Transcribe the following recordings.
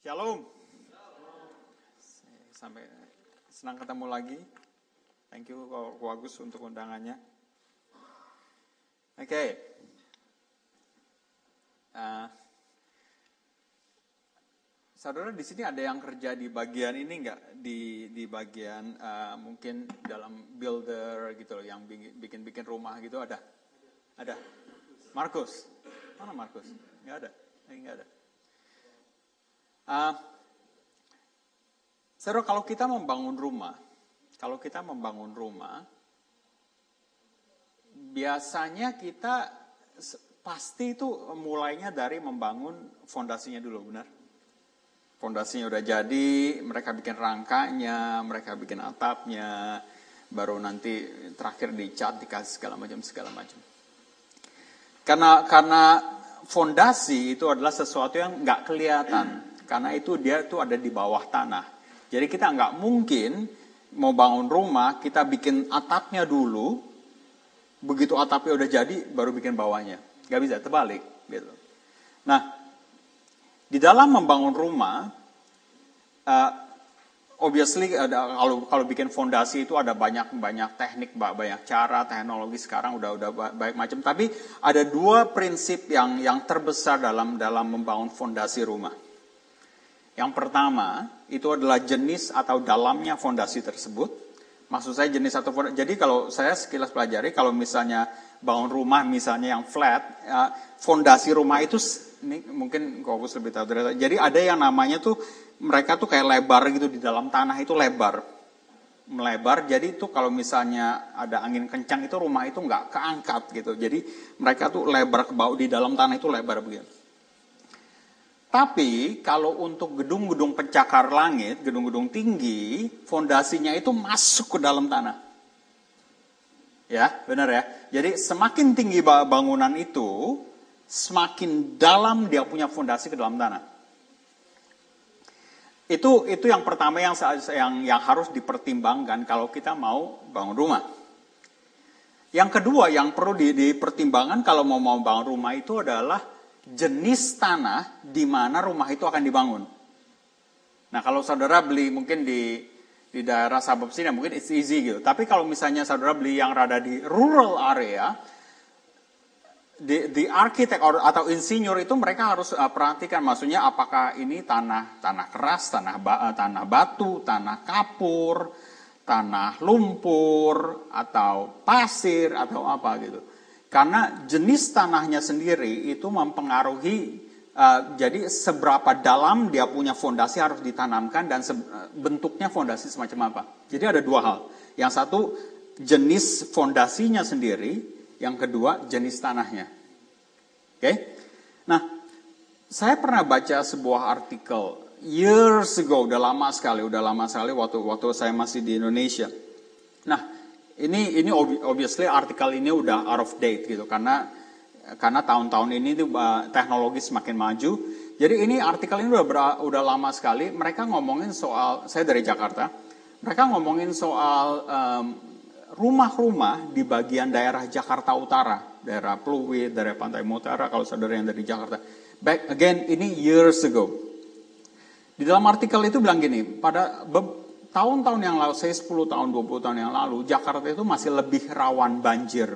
Shalom. Sampai senang ketemu lagi. Thank you Ko Agus untuk undangannya. Oke. Okay. Uh, saudara di sini ada yang kerja di bagian ini enggak di di bagian uh, mungkin dalam builder gitu loh yang bikin bikin rumah gitu ada ada Markus mana Markus nggak ada nggak ada Uh, Saudara, kalau kita membangun rumah, kalau kita membangun rumah, biasanya kita pasti itu mulainya dari membangun fondasinya dulu, benar? Fondasinya udah jadi, mereka bikin rangkanya, mereka bikin atapnya, baru nanti terakhir dicat, dikasih segala macam segala macam. Karena karena fondasi itu adalah sesuatu yang nggak kelihatan karena itu dia itu ada di bawah tanah. Jadi kita nggak mungkin mau bangun rumah, kita bikin atapnya dulu, begitu atapnya udah jadi, baru bikin bawahnya. Nggak bisa, terbalik. Gitu. Nah, di dalam membangun rumah, uh, obviously ada, kalau kalau bikin fondasi itu ada banyak banyak teknik, banyak cara, teknologi sekarang udah udah banyak macam. Tapi ada dua prinsip yang yang terbesar dalam dalam membangun fondasi rumah. Yang pertama, itu adalah jenis atau dalamnya fondasi tersebut. Maksud saya jenis atau fondasi. Jadi kalau saya sekilas pelajari, kalau misalnya bangun rumah misalnya yang flat, ya, fondasi rumah itu ini mungkin Kobus lebih tahu. Jadi ada yang namanya tuh mereka tuh kayak lebar gitu di dalam tanah itu lebar, melebar. Jadi itu kalau misalnya ada angin kencang itu rumah itu nggak keangkat gitu. Jadi mereka tuh lebar ke bawah di dalam tanah itu lebar begitu. Tapi kalau untuk gedung-gedung pencakar langit, gedung-gedung tinggi, fondasinya itu masuk ke dalam tanah. Ya, benar ya. Jadi semakin tinggi bangunan itu, semakin dalam dia punya fondasi ke dalam tanah. Itu itu yang pertama yang yang yang harus dipertimbangkan kalau kita mau bangun rumah. Yang kedua yang perlu dipertimbangkan kalau mau mau bangun rumah itu adalah jenis tanah di mana rumah itu akan dibangun. Nah, kalau saudara beli mungkin di di daerah suburb sini mungkin it's easy gitu. Tapi kalau misalnya saudara beli yang rada di rural area, di, di arsitek atau insinyur itu mereka harus uh, perhatikan maksudnya apakah ini tanah tanah keras, tanah uh, tanah batu, tanah kapur, tanah lumpur atau pasir atau apa gitu. Karena jenis tanahnya sendiri itu mempengaruhi uh, jadi seberapa dalam dia punya fondasi harus ditanamkan dan uh, bentuknya fondasi semacam apa. Jadi ada dua hal. Yang satu jenis fondasinya sendiri, yang kedua jenis tanahnya. Oke. Okay? Nah, saya pernah baca sebuah artikel years ago, udah lama sekali, udah lama sekali waktu waktu saya masih di Indonesia. Nah, ini ini obviously artikel ini udah out of date gitu karena karena tahun-tahun ini tuh teknologi semakin maju. Jadi ini artikel ini udah udah lama sekali. Mereka ngomongin soal saya dari Jakarta. Mereka ngomongin soal rumah-rumah di bagian daerah Jakarta Utara, daerah Pluit, daerah Pantai Mutara. Kalau saudara yang dari Jakarta, back again ini years ago. Di dalam artikel itu bilang gini, pada tahun-tahun yang lalu, saya 10 tahun, 20 tahun yang lalu, Jakarta itu masih lebih rawan banjir.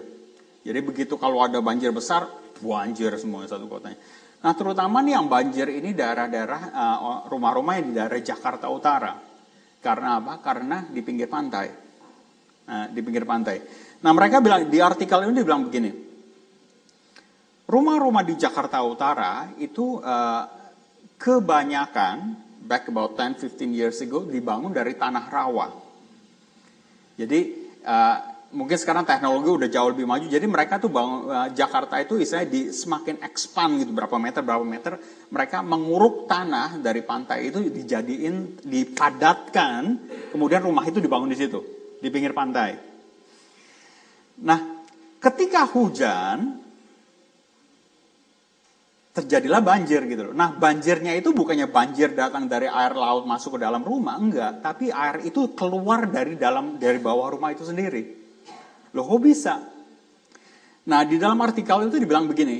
Jadi begitu kalau ada banjir besar, banjir semuanya satu kotanya. Nah terutama nih yang banjir ini daerah-daerah uh, rumah-rumah yang di daerah Jakarta Utara. Karena apa? Karena di pinggir pantai. Nah, di pinggir pantai. Nah mereka bilang di artikel ini dibilang begini. Rumah-rumah di Jakarta Utara itu uh, kebanyakan back about 10-15 years ago dibangun dari tanah rawa. Jadi uh, mungkin sekarang teknologi udah jauh lebih maju. Jadi mereka tuh bangun uh, Jakarta itu istilahnya di semakin expand gitu berapa meter berapa meter mereka menguruk tanah dari pantai itu dijadiin dipadatkan kemudian rumah itu dibangun di situ di pinggir pantai. Nah, ketika hujan terjadilah banjir gitu loh. Nah banjirnya itu bukannya banjir datang dari air laut masuk ke dalam rumah, enggak. Tapi air itu keluar dari dalam dari bawah rumah itu sendiri. Loh kok bisa? Nah di dalam artikel itu dibilang begini,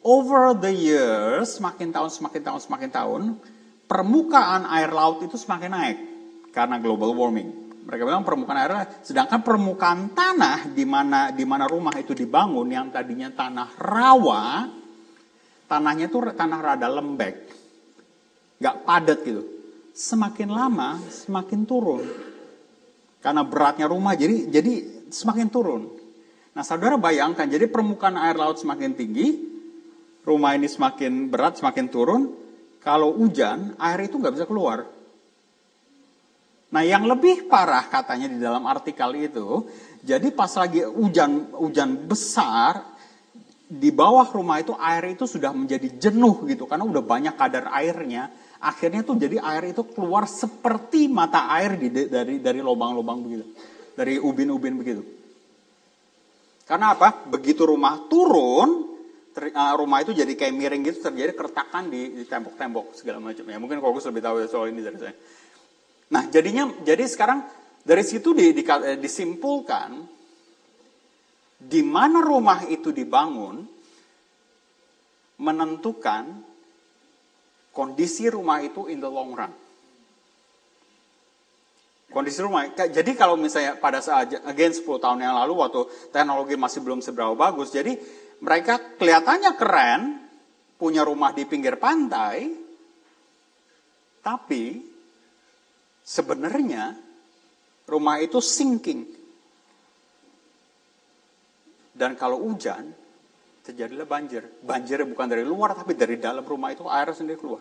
over the years, semakin tahun, semakin tahun, semakin tahun, permukaan air laut itu semakin naik karena global warming. Mereka bilang permukaan air, sedangkan permukaan tanah di mana di mana rumah itu dibangun yang tadinya tanah rawa, tanahnya itu tanah rada lembek, nggak padat gitu. Semakin lama semakin turun karena beratnya rumah jadi jadi semakin turun. Nah saudara bayangkan jadi permukaan air laut semakin tinggi, rumah ini semakin berat semakin turun. Kalau hujan air itu nggak bisa keluar Nah, yang lebih parah katanya di dalam artikel itu, jadi pas lagi hujan hujan besar di bawah rumah itu air itu sudah menjadi jenuh gitu karena udah banyak kadar airnya. Akhirnya tuh jadi air itu keluar seperti mata air di, dari dari lubang-lubang begitu. Dari ubin-ubin begitu. Karena apa? Begitu rumah turun, ter, uh, rumah itu jadi kayak miring gitu terjadi keretakan di, tembok-tembok segala macam ya. Mungkin Kogus lebih tahu soal ini dari saya. Nah, jadinya jadi sekarang dari situ di, di, eh, disimpulkan di mana rumah itu dibangun menentukan kondisi rumah itu in the long run. Kondisi rumah, jadi kalau misalnya pada saat, again 10 tahun yang lalu waktu teknologi masih belum seberapa bagus, jadi mereka kelihatannya keren, punya rumah di pinggir pantai, tapi Sebenarnya rumah itu sinking. Dan kalau hujan, terjadilah banjir. Banjirnya bukan dari luar, tapi dari dalam rumah itu air sendiri keluar.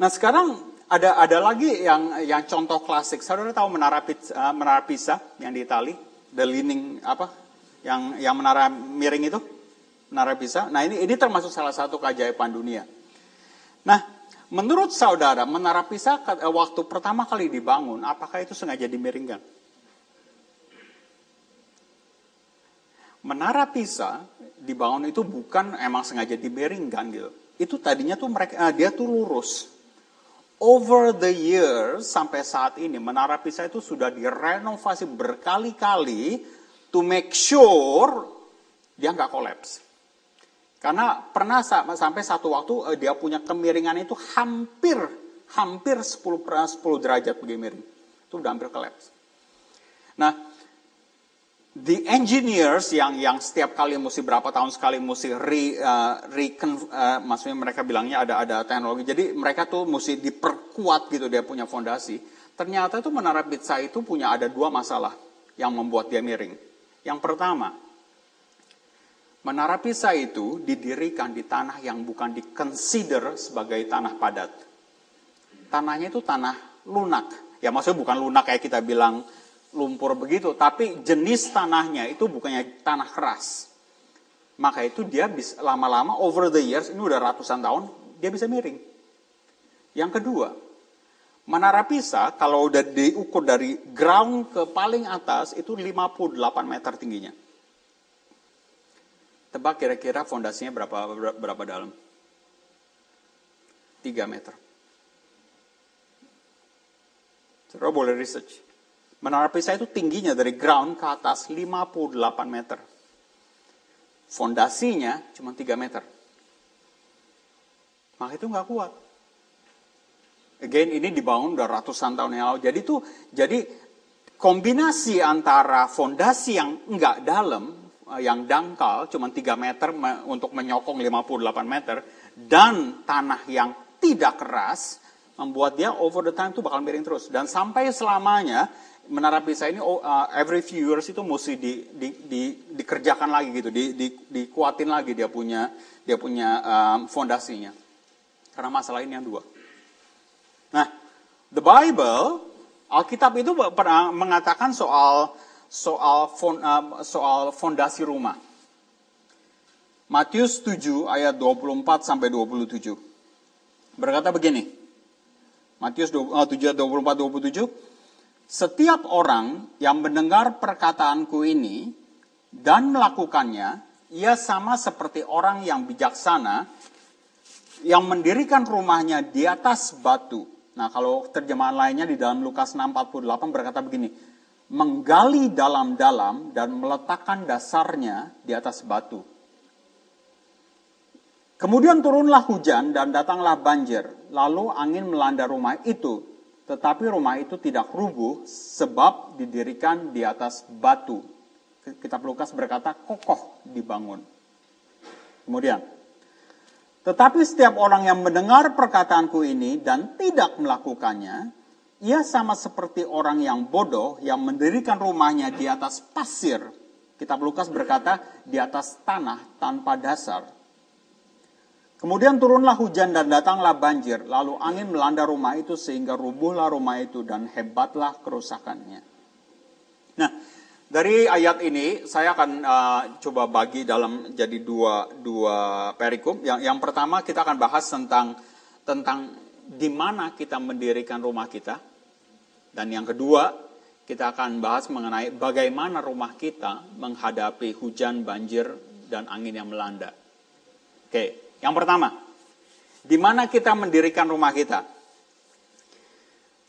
Nah sekarang ada ada lagi yang yang contoh klasik. Saudara tahu menara Pisa, uh, menara Pisa yang di Itali, the leaning apa? Yang yang menara miring itu, menara Pisa. Nah ini ini termasuk salah satu keajaiban dunia. Nah Menurut saudara, menara Pisa eh, waktu pertama kali dibangun, apakah itu sengaja dimiringkan? Menara Pisa dibangun itu bukan emang sengaja dimiringkan gitu. Itu tadinya tuh mereka eh, dia tuh lurus. Over the years sampai saat ini menara Pisa itu sudah direnovasi berkali-kali to make sure dia nggak kolaps. Karena pernah sampai satu waktu eh, dia punya kemiringan itu hampir hampir 10 per 10 derajat begini miring. Itu udah hampir kolaps. Nah, the engineers yang yang setiap kali mesti berapa tahun sekali mesti re, uh, re uh, maksudnya mereka bilangnya ada ada teknologi. Jadi mereka tuh mesti diperkuat gitu dia punya fondasi. Ternyata tuh menara pizza itu punya ada dua masalah yang membuat dia miring. Yang pertama, Menara Pisa itu didirikan di tanah yang bukan dikonsider sebagai tanah padat. Tanahnya itu tanah lunak. Ya maksudnya bukan lunak kayak kita bilang lumpur begitu, tapi jenis tanahnya itu bukannya tanah keras. Maka itu dia bisa lama-lama over the years, ini udah ratusan tahun, dia bisa miring. Yang kedua, Menara Pisa kalau udah diukur dari ground ke paling atas itu 58 meter tingginya. Tebak kira-kira fondasinya berapa berapa dalam? 3 meter. Coba boleh research. Menara Pisa itu tingginya dari ground ke atas 58 meter. Fondasinya cuma 3 meter. Maka itu nggak kuat. Again, ini dibangun udah ratusan tahun yang lalu. Jadi tuh, jadi kombinasi antara fondasi yang nggak dalam Eh, yang dangkal cuma 3 meter untuk menyokong 58 meter dan tanah yang tidak keras membuat dia over the time itu bakal miring terus dan sampai selamanya menara Pisa ini uh, every few years itu mesti di, di, di, dikerjakan lagi gitu di, di, dikuatin lagi dia punya dia punya um, fondasinya karena masalah ini yang dua nah the Bible Alkitab itu pernah mengatakan soal soal uh, soal fondasi rumah. Matius 7 ayat 24 sampai 27. Berkata begini. Matius 7 ayat 24 27. Setiap orang yang mendengar perkataanku ini dan melakukannya, ia sama seperti orang yang bijaksana yang mendirikan rumahnya di atas batu. Nah, kalau terjemahan lainnya di dalam Lukas 6:48 berkata begini, menggali dalam-dalam dan meletakkan dasarnya di atas batu. Kemudian turunlah hujan dan datanglah banjir, lalu angin melanda rumah itu, tetapi rumah itu tidak rubuh sebab didirikan di atas batu. Kitab Lukas berkata kokoh dibangun. Kemudian, tetapi setiap orang yang mendengar perkataanku ini dan tidak melakukannya, ia sama seperti orang yang bodoh yang mendirikan rumahnya di atas pasir. Kitab Lukas berkata di atas tanah tanpa dasar. Kemudian turunlah hujan dan datanglah banjir, lalu angin melanda rumah itu sehingga rubuhlah rumah itu dan hebatlah kerusakannya. Nah, dari ayat ini saya akan uh, coba bagi dalam jadi dua dua perikum. Yang yang pertama kita akan bahas tentang tentang di mana kita mendirikan rumah kita. Dan yang kedua, kita akan bahas mengenai bagaimana rumah kita menghadapi hujan, banjir, dan angin yang melanda. Oke, yang pertama, di mana kita mendirikan rumah kita?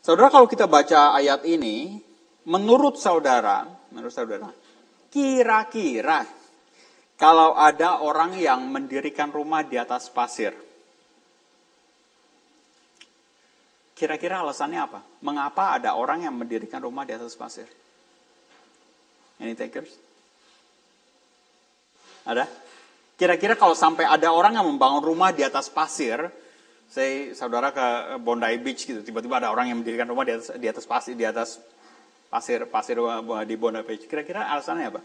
Saudara, kalau kita baca ayat ini, menurut saudara, menurut saudara, kira-kira kalau ada orang yang mendirikan rumah di atas pasir, Kira-kira alasannya apa? Mengapa ada orang yang mendirikan rumah di atas pasir? Any takers? Ada? Kira-kira kalau sampai ada orang yang membangun rumah di atas pasir, saya saudara ke Bondi Beach gitu, tiba-tiba ada orang yang mendirikan rumah di atas, di atas pasir, di atas pasir, pasir di Bondi Beach. Kira-kira alasannya apa?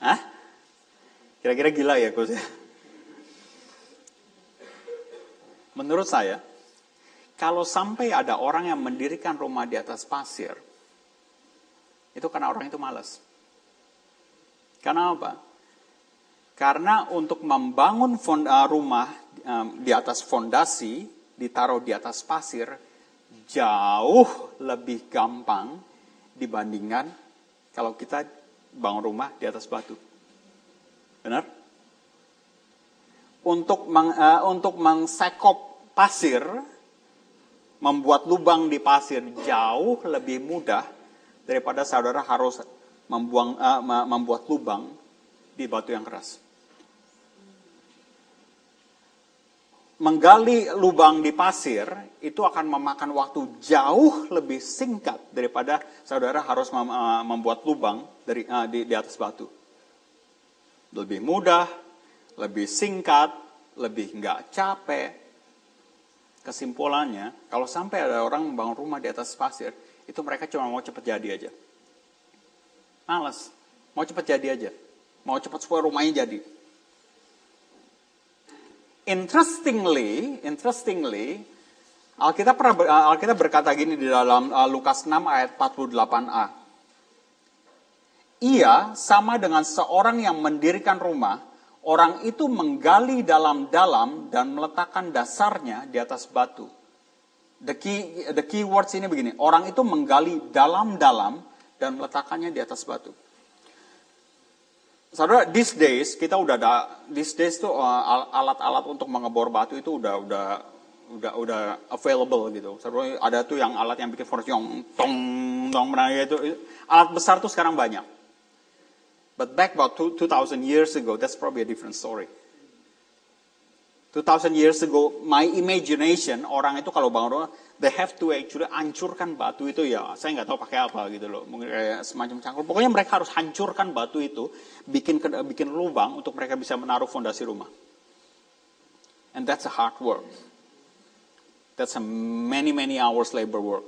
Hah? Kira-kira gila ya, Gus? Menurut saya, kalau sampai ada orang yang mendirikan rumah di atas pasir, itu karena orang itu malas. Karena apa? Karena untuk membangun uh, rumah um, di atas fondasi, ditaruh di atas pasir, jauh lebih gampang dibandingkan kalau kita bangun rumah di atas batu. Benar? Untuk meng, uh, untuk mengsekop pasir membuat lubang di pasir jauh lebih mudah daripada saudara harus membuang, uh, membuat lubang di batu yang keras. Menggali lubang di pasir itu akan memakan waktu jauh lebih singkat daripada saudara harus uh, membuat lubang dari uh, di, di atas batu. Lebih mudah, lebih singkat, lebih nggak capek, Kesimpulannya, kalau sampai ada orang membangun rumah di atas pasir, itu mereka cuma mau cepat jadi aja. Males, mau cepat jadi aja. Mau cepat supaya rumahnya jadi. Interestingly, interestingly, Alkitab, pernah, Alkitab berkata gini di dalam uh, Lukas 6 ayat 48a. Ia sama dengan seorang yang mendirikan rumah, orang itu menggali dalam-dalam dan meletakkan dasarnya di atas batu. The key, the key words ini begini, orang itu menggali dalam-dalam dan meletakkannya di atas batu. Saudara, these days kita udah ada, these days tuh uh, alat-alat untuk mengebor batu itu udah udah udah udah available gitu. Saudara, ada tuh yang alat yang bikin force yang tong tong itu alat besar tuh sekarang banyak. But back about 2,000 years ago, that's probably a different story. 2,000 years ago, my imagination, orang itu kalau bangun rumah, they have to actually hancurkan batu itu ya. Saya nggak tahu pakai apa gitu loh. Mungkin kayak semacam cangkul. Pokoknya mereka harus hancurkan batu itu, bikin bikin lubang untuk mereka bisa menaruh fondasi rumah. And that's a hard work. That's a many many hours labor work.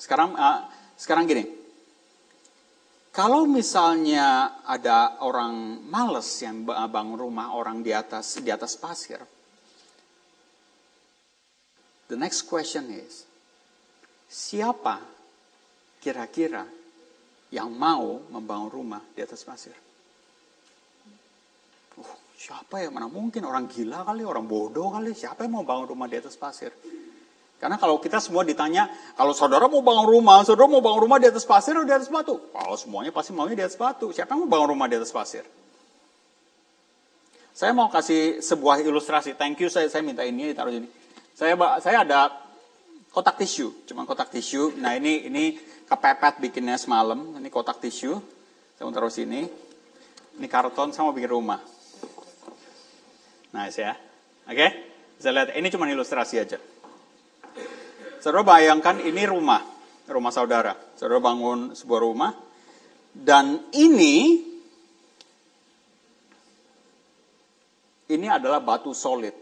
Sekarang uh, sekarang gini, kalau misalnya ada orang males yang bangun rumah orang di atas di atas pasir, the next question is, siapa kira-kira yang mau membangun rumah di atas pasir? Uh, siapa ya? Mana mungkin orang gila kali, orang bodoh kali, siapa yang mau bangun rumah di atas pasir? Karena kalau kita semua ditanya, kalau saudara mau bangun rumah, saudara mau bangun rumah di atas pasir atau di atas batu? Kalau semuanya pasti maunya di atas batu. Siapa yang mau bangun rumah di atas pasir? Saya mau kasih sebuah ilustrasi. Thank you, saya, saya minta ini ditaruh sini. Saya saya ada kotak tisu, cuma kotak tisu. Nah ini ini kepepet bikinnya semalam. Ini kotak tisu. Saya mau taruh sini. Ini karton, saya mau bikin rumah. Nice ya. Oke, okay? bisa lihat ini cuma ilustrasi aja. Saudara bayangkan ini rumah, rumah saudara. Saudara bangun sebuah rumah, dan ini ini adalah batu solid.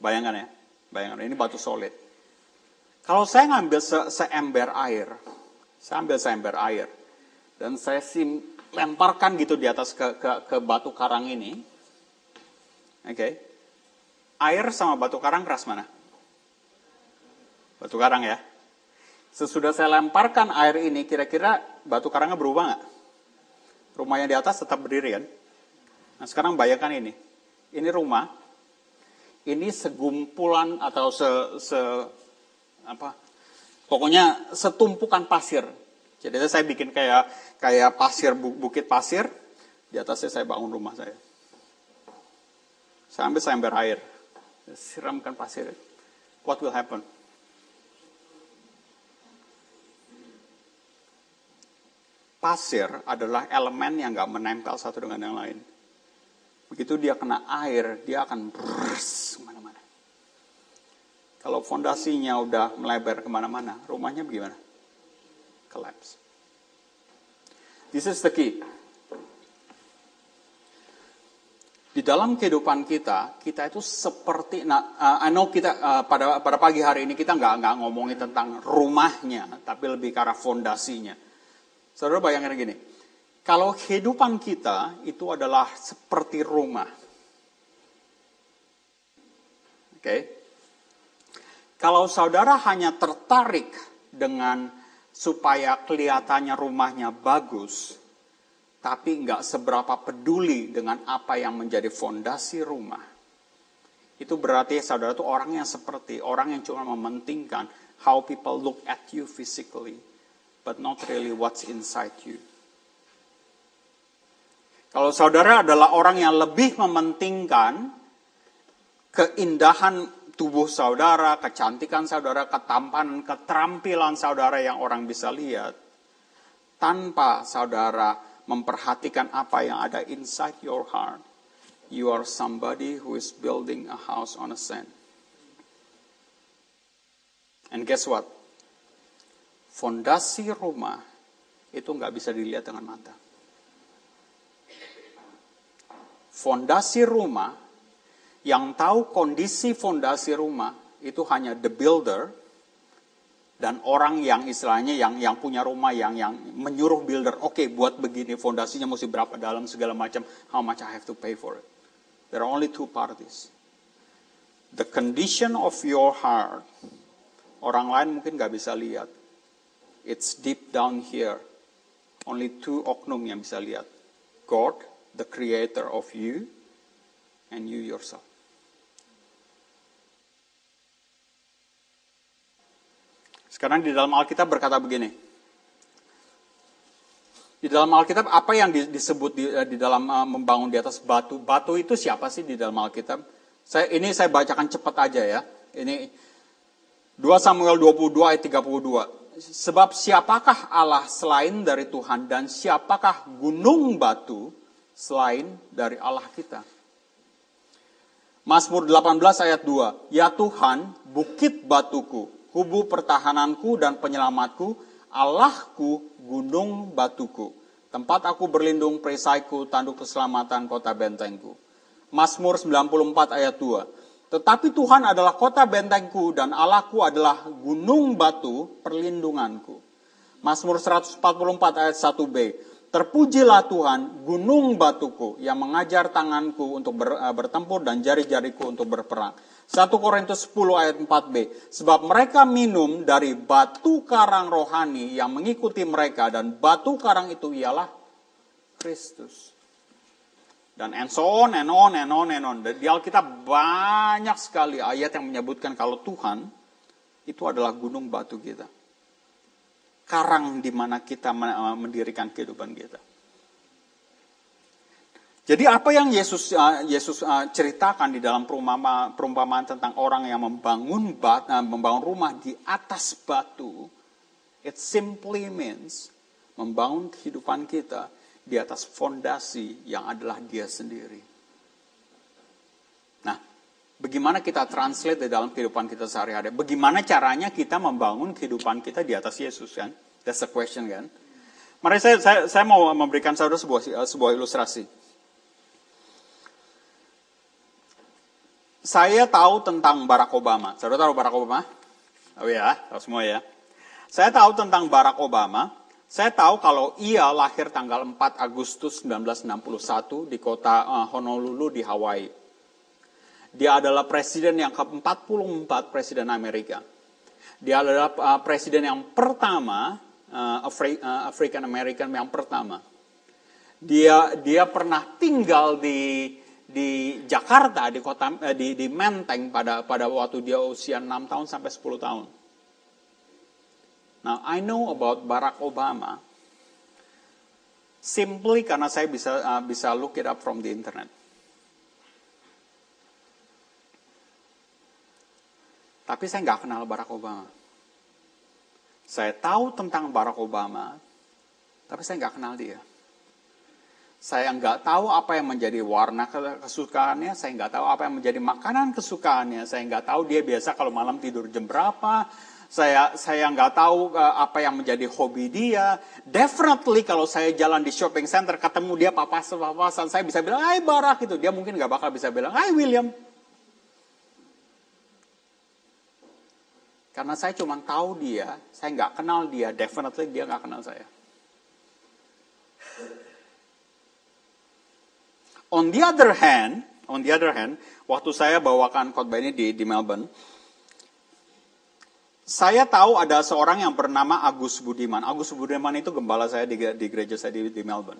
Bayangkan ya, bayangkan ini batu solid. Kalau saya ngambil se seember air, saya ambil seember air, dan saya sim lemparkan gitu di atas ke, ke, ke batu karang ini, oke, okay. air sama batu karang keras mana? Batu karang ya. Sesudah saya lemparkan air ini, kira-kira batu karangnya berubah nggak? Rumah yang di atas tetap berdiri kan? Nah sekarang bayangkan ini. Ini rumah, ini segumpulan atau se, se apa? Pokoknya setumpukan pasir. Jadi saya bikin kayak kayak pasir bukit pasir, di atasnya saya bangun rumah saya. Saya ambil saya ambil air, siramkan pasir. What will happen? Pasir adalah elemen yang gak menempel satu dengan yang lain. Begitu dia kena air, dia akan brrrr ke mana-mana. Kalau fondasinya udah melebar ke mana-mana, rumahnya bagaimana? Collapse. This is the key. Di dalam kehidupan kita, kita itu seperti, nah, uh, I know kita uh, pada pada pagi hari ini kita nggak nggak ngomongin tentang rumahnya, tapi lebih ke arah fondasinya Saudara bayangkan gini, kalau kehidupan kita itu adalah seperti rumah. Oke. Okay? Kalau saudara hanya tertarik dengan supaya kelihatannya rumahnya bagus, tapi nggak seberapa peduli dengan apa yang menjadi fondasi rumah, itu berarti saudara itu orang yang seperti orang yang cuma mementingkan how people look at you physically but not really what's inside you. Kalau saudara adalah orang yang lebih mementingkan keindahan tubuh saudara, kecantikan saudara, ketampanan, keterampilan saudara yang orang bisa lihat, tanpa saudara memperhatikan apa yang ada inside your heart, you are somebody who is building a house on a sand. And guess what? Fondasi rumah itu nggak bisa dilihat dengan mata. Fondasi rumah yang tahu kondisi fondasi rumah itu hanya the builder dan orang yang istilahnya yang yang punya rumah yang yang menyuruh builder, oke okay, buat begini fondasinya mesti berapa dalam segala macam, how much I have to pay for it. There are only two parties. The condition of your heart, orang lain mungkin nggak bisa lihat. It's deep down here. Only two oknum yang bisa lihat. God, the creator of you, and you yourself. Sekarang di dalam Alkitab berkata begini. Di dalam Alkitab apa yang disebut di, di dalam uh, membangun di atas batu? Batu itu siapa sih di dalam Alkitab? Saya ini saya bacakan cepat aja ya. Ini 2 Samuel 22 ayat 32. Sebab siapakah Allah selain dari Tuhan dan siapakah gunung batu selain dari Allah kita? Mazmur 18 ayat 2. Ya Tuhan, bukit batuku, kubu pertahananku dan penyelamatku, Allahku, gunung batuku. Tempat aku berlindung, perisaiku, tanduk keselamatan, kota bentengku. Mazmur 94 ayat 2. Tetapi Tuhan adalah kota bentengku dan Allahku adalah gunung batu perlindunganku. Mazmur 144 ayat 1b. Terpujilah Tuhan, gunung batuku yang mengajar tanganku untuk ber, uh, bertempur dan jari-jariku untuk berperang. 1 Korintus 10 ayat 4b. Sebab mereka minum dari batu karang rohani yang mengikuti mereka dan batu karang itu ialah Kristus. Dan and so on, and on, and on, and on. Di Alkitab banyak sekali ayat yang menyebutkan kalau Tuhan itu adalah gunung batu kita. Karang di mana kita mendirikan kehidupan kita. Jadi apa yang Yesus uh, Yesus uh, ceritakan di dalam perumpamaan, perumpamaan tentang orang yang membangun bat, membangun rumah di atas batu, it simply means membangun kehidupan kita di atas fondasi yang adalah dia sendiri. Bagaimana kita translate di dalam kehidupan kita sehari-hari? Bagaimana caranya kita membangun kehidupan kita di atas Yesus kan? That's the question kan? Mari saya, saya, saya mau memberikan saudara sebuah, sebuah ilustrasi. Saya tahu tentang Barack Obama. Saudara tahu Barack Obama? Oh ya, tahu semua ya. Saya tahu tentang Barack Obama. Saya tahu kalau ia lahir tanggal 4 Agustus 1961 di kota uh, Honolulu di Hawaii. Dia adalah presiden yang ke-44 presiden Amerika. Dia adalah uh, presiden yang pertama uh, African American yang pertama. Dia dia pernah tinggal di di Jakarta di kota di di Menteng pada pada waktu dia usia 6 tahun sampai 10 tahun. Now I know about Barack Obama simply karena saya bisa uh, bisa look it up from the internet. Tapi saya nggak kenal Barack Obama. Saya tahu tentang Barack Obama, tapi saya nggak kenal dia. Saya nggak tahu apa yang menjadi warna kesukaannya, saya nggak tahu apa yang menjadi makanan kesukaannya, saya nggak tahu dia biasa kalau malam tidur jam berapa, saya saya nggak tahu uh, apa yang menjadi hobi dia. Definitely kalau saya jalan di shopping center ketemu dia papas-papasan, saya bisa bilang, Hai Barak itu. Dia mungkin nggak bakal bisa bilang, Hai William. Karena saya cuma tahu dia, saya nggak kenal dia, definitely dia nggak kenal saya. On the other hand, on the other hand, waktu saya bawakan khotbah ini di, di Melbourne, saya tahu ada seorang yang bernama Agus Budiman. Agus Budiman itu gembala saya di, di gereja saya di, di Melbourne.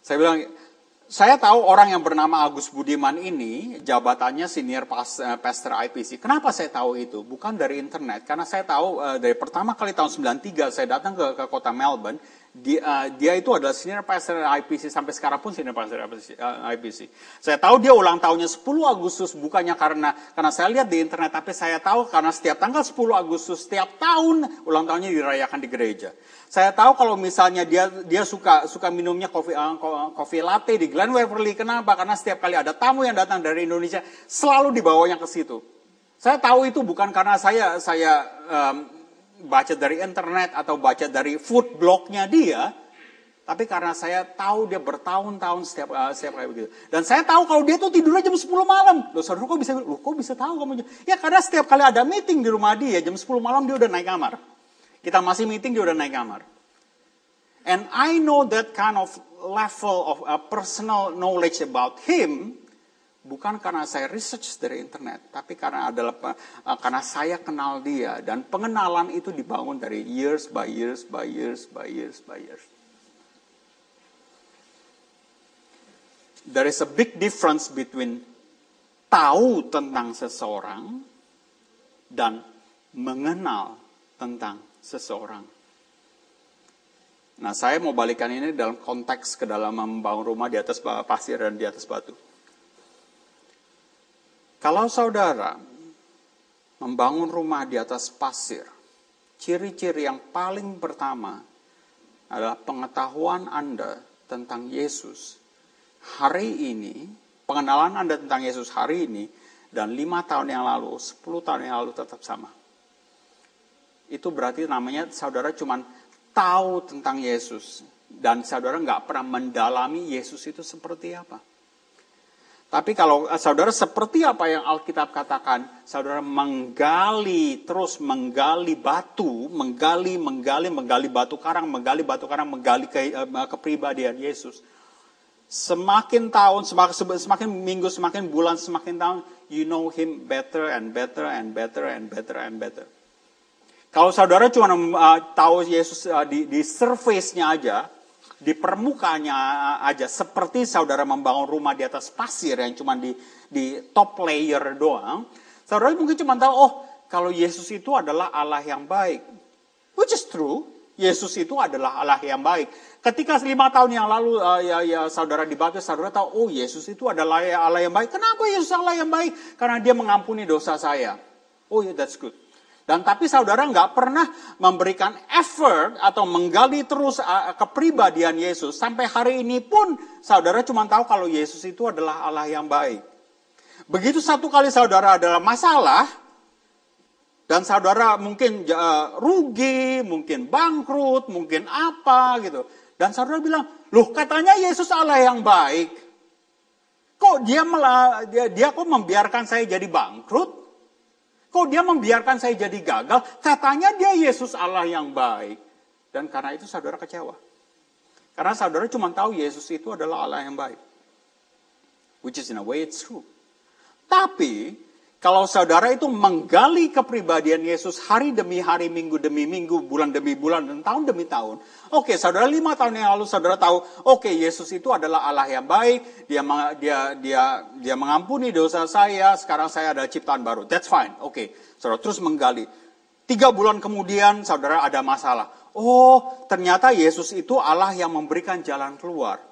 Saya bilang, saya tahu orang yang bernama Agus Budiman ini jabatannya senior eh, pastor IPC. Kenapa saya tahu itu? Bukan dari internet, karena saya tahu uh, dari pertama kali tahun 93 saya datang ke, ke kota Melbourne, dia, uh, dia itu adalah senior pastor IPC sampai sekarang pun senior pastor IPC, IPC. Saya tahu dia ulang tahunnya 10 Agustus bukannya karena karena saya lihat di internet tapi saya tahu karena setiap tanggal 10 Agustus setiap tahun ulang tahunnya dirayakan di gereja. Saya tahu kalau misalnya dia dia suka suka minumnya kopi uh, kopi latte di Glen Waverly kenapa? Karena setiap kali ada tamu yang datang dari Indonesia selalu dibawanya ke situ. Saya tahu itu bukan karena saya saya um, baca dari internet atau baca dari food blognya dia, tapi karena saya tahu dia bertahun-tahun setiap uh, setiap kayak begitu. Dan saya tahu kalau dia tuh tidurnya jam 10 malam. Loh saudara kok bisa, loh kok bisa tahu kamu? Ya karena setiap kali ada meeting di rumah dia, jam 10 malam dia udah naik kamar. Kita masih meeting, dia udah naik kamar. And I know that kind of level of uh, personal knowledge about him bukan karena saya research dari internet, tapi karena adalah uh, karena saya kenal dia dan pengenalan itu dibangun dari years by years by years by years by years. There is a big difference between tahu tentang seseorang dan mengenal tentang seseorang. Nah, saya mau balikan ini dalam konteks ke dalam membangun rumah di atas pasir dan di atas batu. Kalau saudara membangun rumah di atas pasir, ciri-ciri yang paling pertama adalah pengetahuan Anda tentang Yesus hari ini, pengenalan Anda tentang Yesus hari ini, dan lima tahun yang lalu, sepuluh tahun yang lalu tetap sama. Itu berarti namanya saudara cuma tahu tentang Yesus. Dan saudara nggak pernah mendalami Yesus itu seperti apa. Tapi kalau eh, saudara seperti apa yang Alkitab katakan, saudara menggali, terus menggali batu, menggali, menggali, menggali batu karang, menggali batu karang, menggali ke, uh, kepribadian Yesus. Semakin tahun, semakin, semakin minggu, semakin bulan, semakin tahun, you know him better and better and better and better and better. Kalau saudara cuma uh, tahu Yesus uh, di, di surface-nya aja, di permukaannya aja seperti saudara membangun rumah di atas pasir yang cuma di di top layer doang, saudara mungkin cuma tahu oh kalau Yesus itu adalah Allah yang baik. Which is true. Yesus itu adalah Allah yang baik. Ketika lima tahun yang lalu uh, ya, ya saudara dibaptis, saudara tahu oh Yesus itu adalah Allah yang baik. Kenapa Yesus Allah yang baik? Karena dia mengampuni dosa saya. Oh ya yeah, that's good. Dan tapi saudara nggak pernah memberikan effort atau menggali terus uh, kepribadian Yesus. Sampai hari ini pun saudara cuma tahu kalau Yesus itu adalah Allah yang baik. Begitu satu kali saudara adalah masalah, dan saudara mungkin uh, rugi, mungkin bangkrut, mungkin apa gitu. Dan saudara bilang, loh katanya Yesus Allah yang baik. Kok dia malah, dia, dia kok membiarkan saya jadi bangkrut? Kok dia membiarkan saya jadi gagal? Katanya dia Yesus Allah yang baik. Dan karena itu saudara kecewa. Karena saudara cuma tahu Yesus itu adalah Allah yang baik. Which is in a way it's true. Tapi kalau saudara itu menggali kepribadian Yesus hari demi hari, minggu demi minggu, bulan demi bulan, dan tahun demi tahun. Oke, saudara lima tahun yang lalu saudara tahu, oke Yesus itu adalah Allah yang baik, dia dia dia dia mengampuni dosa saya, sekarang saya ada ciptaan baru. That's fine. Oke, saudara terus menggali. Tiga bulan kemudian saudara ada masalah. Oh, ternyata Yesus itu Allah yang memberikan jalan keluar.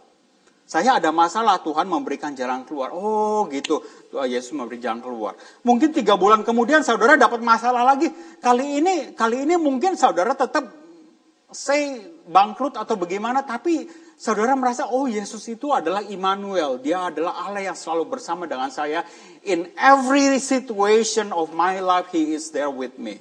Saya ada masalah, Tuhan memberikan jalan keluar. Oh gitu, Yesus memberi jalan keluar. Mungkin tiga bulan kemudian saudara dapat masalah lagi. Kali ini, kali ini mungkin saudara tetap say bangkrut atau bagaimana, tapi saudara merasa, oh Yesus itu adalah Immanuel. Dia adalah Allah yang selalu bersama dengan saya. In every situation of my life, He is there with me.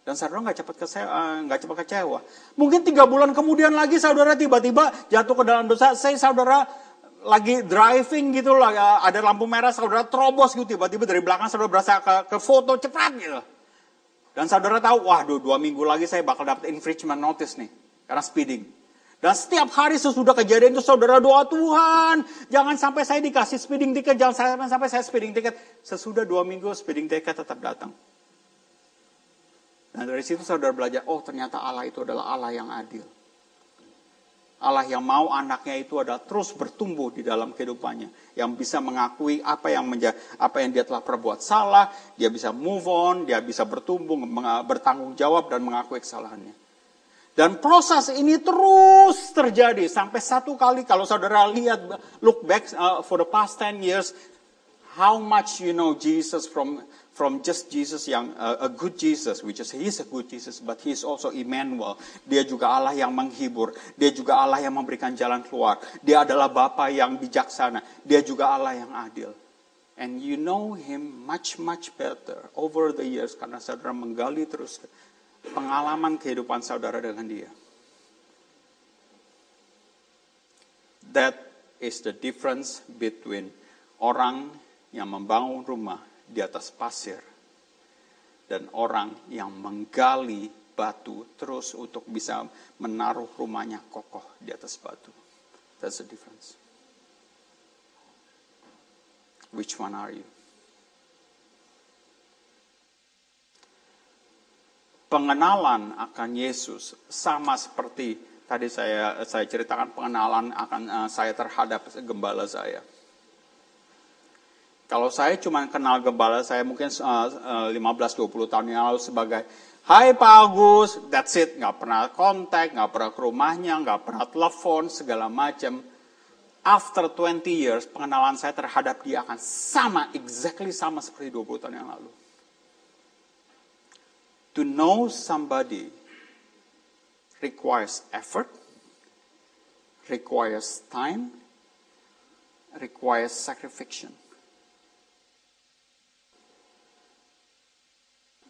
Dan saudara nggak cepat kecewa, eh, nggak cepat kecewa. Mungkin tiga bulan kemudian lagi saudara tiba-tiba jatuh ke dalam dosa. Saya saudara lagi driving gitu lah, ya, ada lampu merah, saudara terobos gitu, tiba-tiba dari belakang saudara berasa ke, ke foto cepat gitu. Dan saudara tahu, wah dua, dua minggu lagi saya bakal dapat infringement notice nih, karena speeding. Dan setiap hari sesudah kejadian itu saudara doa Tuhan, jangan sampai saya dikasih speeding ticket, jangan sampai saya speeding ticket. Sesudah dua minggu speeding ticket tetap datang. Nah dari situ saudara belajar, oh ternyata Allah itu adalah Allah yang adil. Allah yang mau anaknya itu adalah terus bertumbuh di dalam kehidupannya. Yang bisa mengakui apa yang menja apa yang dia telah perbuat salah, dia bisa move on, dia bisa bertumbuh, bertanggung jawab dan mengakui kesalahannya. Dan proses ini terus terjadi sampai satu kali kalau saudara lihat look back uh, for the past 10 years how much you know Jesus from from just Jesus yang uh, a good Jesus, which is he is a good Jesus, but he is also Emmanuel. Dia juga Allah yang menghibur, dia juga Allah yang memberikan jalan keluar. Dia adalah Bapa yang bijaksana, dia juga Allah yang adil. And you know him much much better over the years karena saudara menggali terus pengalaman kehidupan saudara dengan dia. That is the difference between orang yang membangun rumah di atas pasir dan orang yang menggali batu terus untuk bisa menaruh rumahnya kokoh di atas batu. That's the difference. Which one are you? Pengenalan akan Yesus sama seperti tadi saya saya ceritakan pengenalan akan uh, saya terhadap gembala saya. Kalau saya cuma kenal gembala saya mungkin uh, uh, 15-20 tahun yang lalu sebagai Hai Pak Agus, that's it. Nggak pernah kontak, nggak pernah ke rumahnya, nggak pernah telepon, segala macam. After 20 years, pengenalan saya terhadap dia akan sama, exactly sama seperti 20 tahun yang lalu. To know somebody requires effort, requires time, requires sacrifice.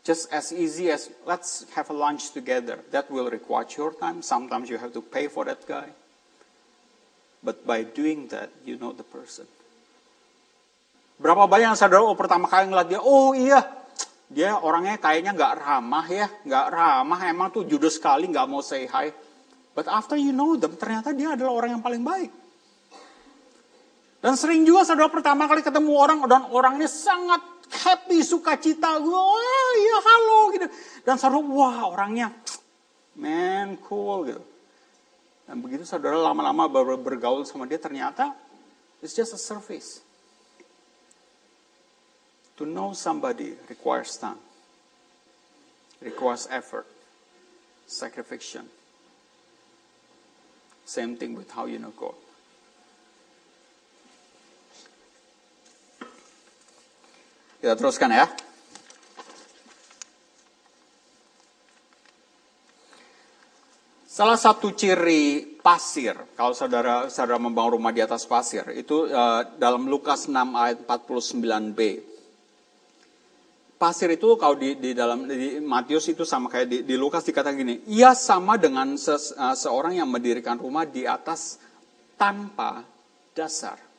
Just as easy as let's have a lunch together. That will require your time. Sometimes you have to pay for that guy. But by doing that, you know the person. Berapa banyak saudara oh, pertama kali ngeliat dia, oh iya, dia orangnya kayaknya nggak ramah ya, nggak ramah, emang tuh judes sekali, nggak mau say hi. But after you know them, ternyata dia adalah orang yang paling baik. Dan sering juga saudara pertama kali ketemu orang dan orangnya sangat happy, sukacita, wah ya halo gitu. Dan saudara, wah orangnya, man cool gitu. Dan begitu saudara lama-lama bergaul sama dia ternyata it's just a surface. To know somebody requires time, requires effort, sacrifice. Same thing with how you know God. Kita teruskan ya. Salah satu ciri pasir. Kalau saudara saudara membangun rumah di atas pasir, itu uh, dalam Lukas 6 ayat 49b. Pasir itu kalau di, di dalam di Matius itu sama kayak di, di Lukas dikatakan gini, ia sama dengan ses, uh, seorang yang mendirikan rumah di atas tanpa dasar.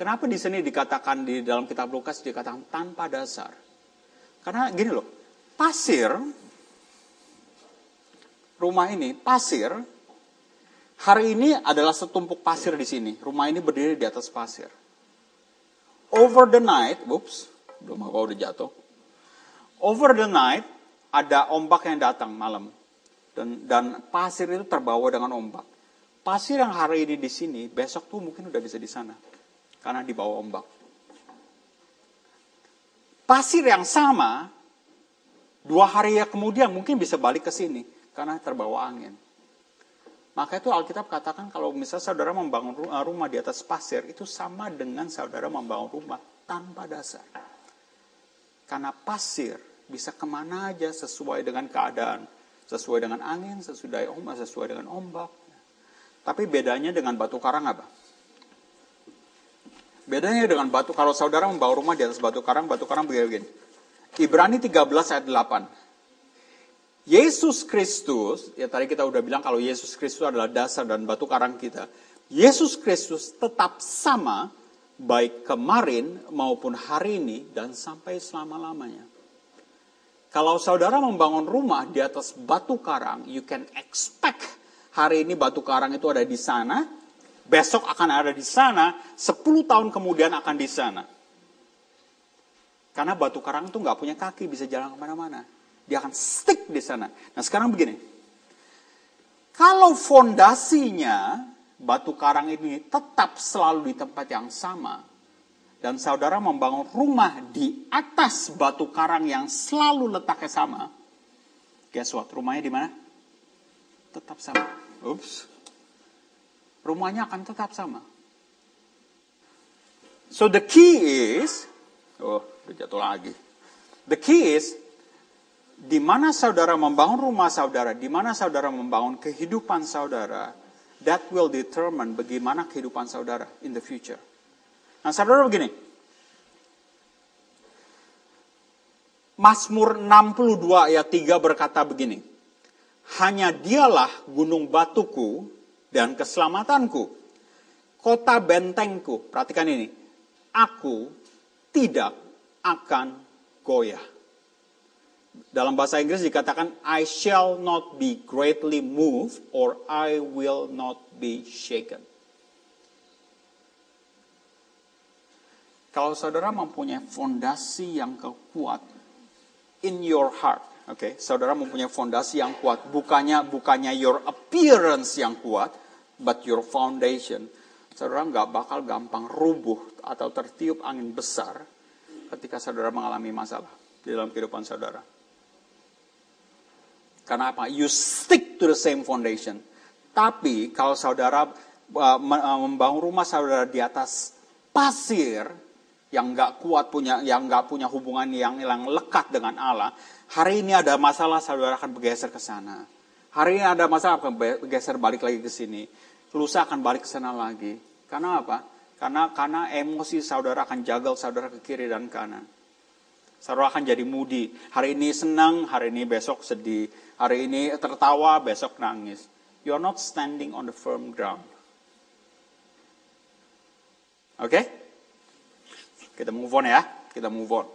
Kenapa di sini dikatakan di dalam kitab Lukas dikatakan tanpa dasar? Karena gini loh, pasir rumah ini pasir hari ini adalah setumpuk pasir di sini. Rumah ini berdiri di atas pasir. Over the night, whoops, belum apa udah jatuh. Over the night ada ombak yang datang malam dan dan pasir itu terbawa dengan ombak. Pasir yang hari ini di sini, besok tuh mungkin udah bisa di sana karena di bawah ombak. Pasir yang sama dua hari ya kemudian mungkin bisa balik ke sini karena terbawa angin. Maka itu Alkitab katakan kalau misalnya saudara membangun rumah di atas pasir itu sama dengan saudara membangun rumah tanpa dasar. Karena pasir bisa ke mana aja sesuai dengan keadaan. Sesuai dengan angin, sesuai ombak, sesuai dengan ombak. Tapi bedanya dengan batu karang apa? Bedanya dengan batu, kalau saudara membawa rumah di atas batu karang, batu karang begini. Ibrani 13 ayat 8. Yesus Kristus, ya tadi kita udah bilang kalau Yesus Kristus adalah dasar dan batu karang kita. Yesus Kristus tetap sama baik kemarin maupun hari ini dan sampai selama-lamanya. Kalau saudara membangun rumah di atas batu karang, you can expect hari ini batu karang itu ada di sana, besok akan ada di sana, 10 tahun kemudian akan di sana. Karena batu karang itu nggak punya kaki, bisa jalan ke mana-mana. Dia akan stick di sana. Nah sekarang begini, kalau fondasinya batu karang ini tetap selalu di tempat yang sama, dan saudara membangun rumah di atas batu karang yang selalu letaknya sama, guess what? Rumahnya di mana? Tetap sama. Ups. Rumahnya akan tetap sama. So the key is, oh, udah jatuh lagi. The key is, di mana saudara membangun rumah saudara, di mana saudara membangun kehidupan saudara, that will determine bagaimana kehidupan saudara in the future. Nah, saudara begini. Mazmur 62 ayat 3 berkata begini. Hanya dialah gunung batuku dan keselamatanku. Kota bentengku. Perhatikan ini. Aku tidak akan goyah. Dalam bahasa Inggris dikatakan, I shall not be greatly moved or I will not be shaken. Kalau saudara mempunyai fondasi yang kuat in your heart, oke, okay? saudara mempunyai fondasi yang kuat, bukannya bukannya your appearance yang kuat, but your foundation, saudara nggak bakal gampang rubuh atau tertiup angin besar ketika saudara mengalami masalah di dalam kehidupan saudara. Karena apa? You stick to the same foundation. Tapi kalau saudara uh, uh, membangun rumah saudara di atas pasir yang nggak kuat punya, yang nggak punya hubungan yang, yang lekat dengan Allah, hari ini ada masalah saudara akan bergeser ke sana. Hari ini ada masalah akan bergeser balik lagi ke sini. Lusa akan balik ke sana lagi. Karena apa? Karena karena emosi saudara akan jagal saudara ke kiri dan kanan. Saudara akan jadi moody. Hari ini senang, hari ini besok sedih. Hari ini tertawa, besok nangis. You are not standing on the firm ground. Oke? Okay? Kita move on ya. Kita move on.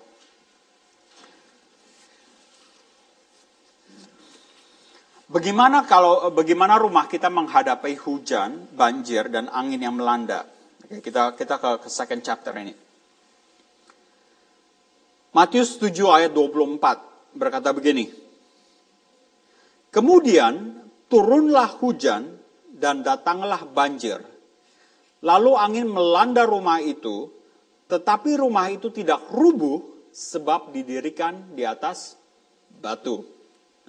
Bagaimana kalau bagaimana rumah kita menghadapi hujan, banjir dan angin yang melanda? Oke, kita kita ke, ke second chapter ini. Matius 7 ayat 24 berkata begini. Kemudian turunlah hujan dan datanglah banjir. Lalu angin melanda rumah itu, tetapi rumah itu tidak rubuh sebab didirikan di atas batu.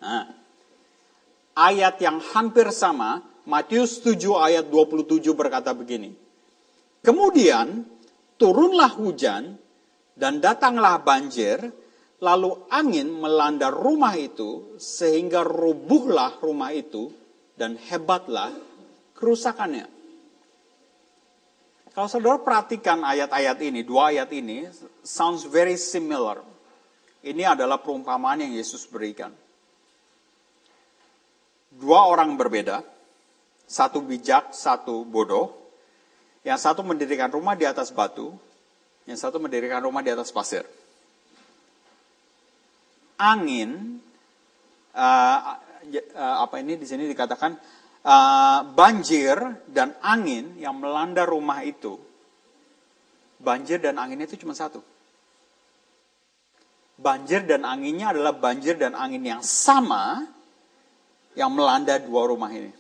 Nah, ayat yang hampir sama, Matius 7 ayat 27 berkata begini. Kemudian turunlah hujan dan datanglah banjir, lalu angin melanda rumah itu sehingga rubuhlah rumah itu dan hebatlah kerusakannya. Kalau saudara perhatikan ayat-ayat ini, dua ayat ini, sounds very similar. Ini adalah perumpamaan yang Yesus berikan. Dua orang berbeda, satu bijak, satu bodoh. Yang satu mendirikan rumah di atas batu, yang satu mendirikan rumah di atas pasir. Angin, uh, uh, apa ini di sini dikatakan uh, banjir dan angin yang melanda rumah itu, banjir dan anginnya itu cuma satu. Banjir dan anginnya adalah banjir dan angin yang sama yang melanda dua rumah ini.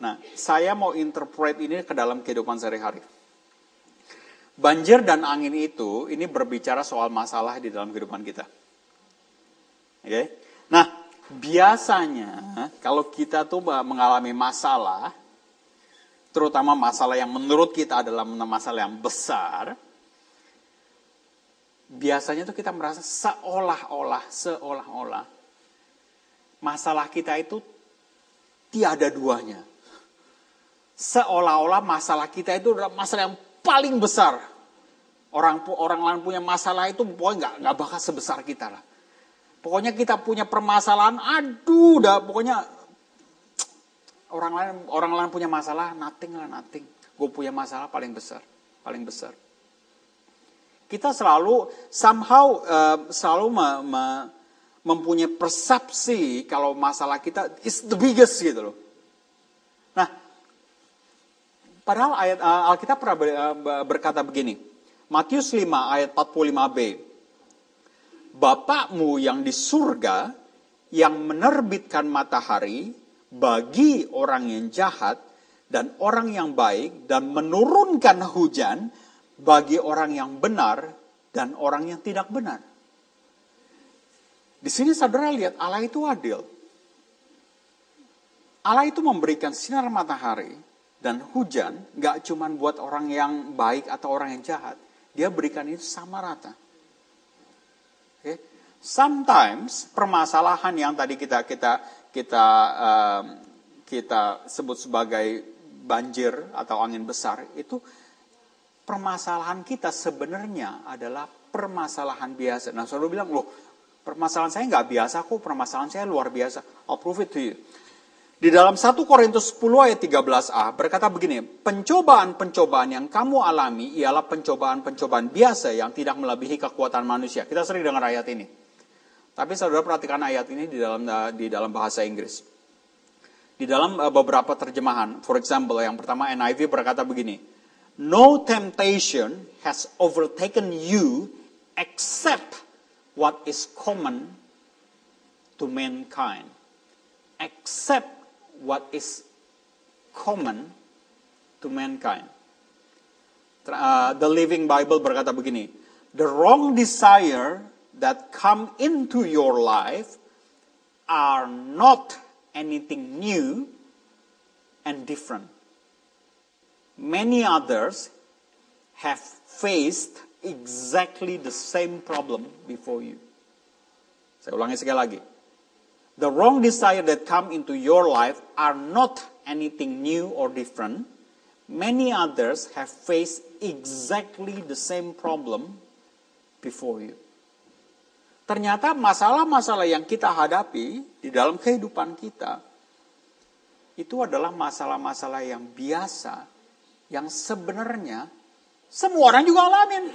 Nah, saya mau interpret ini ke dalam kehidupan sehari-hari. Banjir dan angin itu, ini berbicara soal masalah di dalam kehidupan kita. Oke? Okay? Nah, biasanya kalau kita tuh mengalami masalah, terutama masalah yang menurut kita adalah masalah yang besar, biasanya tuh kita merasa seolah-olah, seolah-olah masalah kita itu tiada duanya. Seolah-olah masalah kita itu adalah masalah yang paling besar. Orang orang lain punya masalah itu pokoknya nggak nggak bakal sebesar kita lah. Pokoknya kita punya permasalahan, aduh, dah pokoknya orang lain orang lain punya masalah, nothing lah nothing. Gue punya masalah paling besar, paling besar. Kita selalu somehow uh, selalu me, me, mempunyai persepsi kalau masalah kita is the biggest gitu loh. Nah, padahal ayat uh, Alkitab pernah eh, berkata begini. Matius 5 ayat 45b. Bapakmu yang di surga yang menerbitkan matahari bagi orang yang jahat dan orang yang baik dan menurunkan hujan bagi orang yang benar dan orang yang tidak benar. Di sini saudara lihat Allah itu adil. Allah itu memberikan sinar matahari dan hujan gak cuma buat orang yang baik atau orang yang jahat. Dia berikan itu sama rata. Sometimes permasalahan yang tadi kita kita kita um, kita sebut sebagai banjir atau angin besar itu permasalahan kita sebenarnya adalah permasalahan biasa. Nah, saudara bilang, loh, permasalahan saya nggak biasa kok, permasalahan saya luar biasa. I'll prove it to you. Di dalam 1 Korintus 10 ayat 13a berkata begini, pencobaan-pencobaan yang kamu alami ialah pencobaan-pencobaan biasa yang tidak melebihi kekuatan manusia. Kita sering dengar ayat ini. Tapi saudara perhatikan ayat ini di dalam di dalam bahasa Inggris. Di dalam uh, beberapa terjemahan, for example, yang pertama NIV berkata begini, No temptation has overtaken you except what is common to mankind. Except what is common to mankind. Uh, the Living Bible berkata begini, the wrong desire that come into your life are not anything new and different. Many others have faced exactly the same problem before you. Saya ulangi sekali lagi. The wrong desire that come into your life are not anything new or different. Many others have faced exactly the same problem before you. Ternyata masalah-masalah yang kita hadapi di dalam kehidupan kita itu adalah masalah-masalah yang biasa yang sebenarnya semua orang juga alamin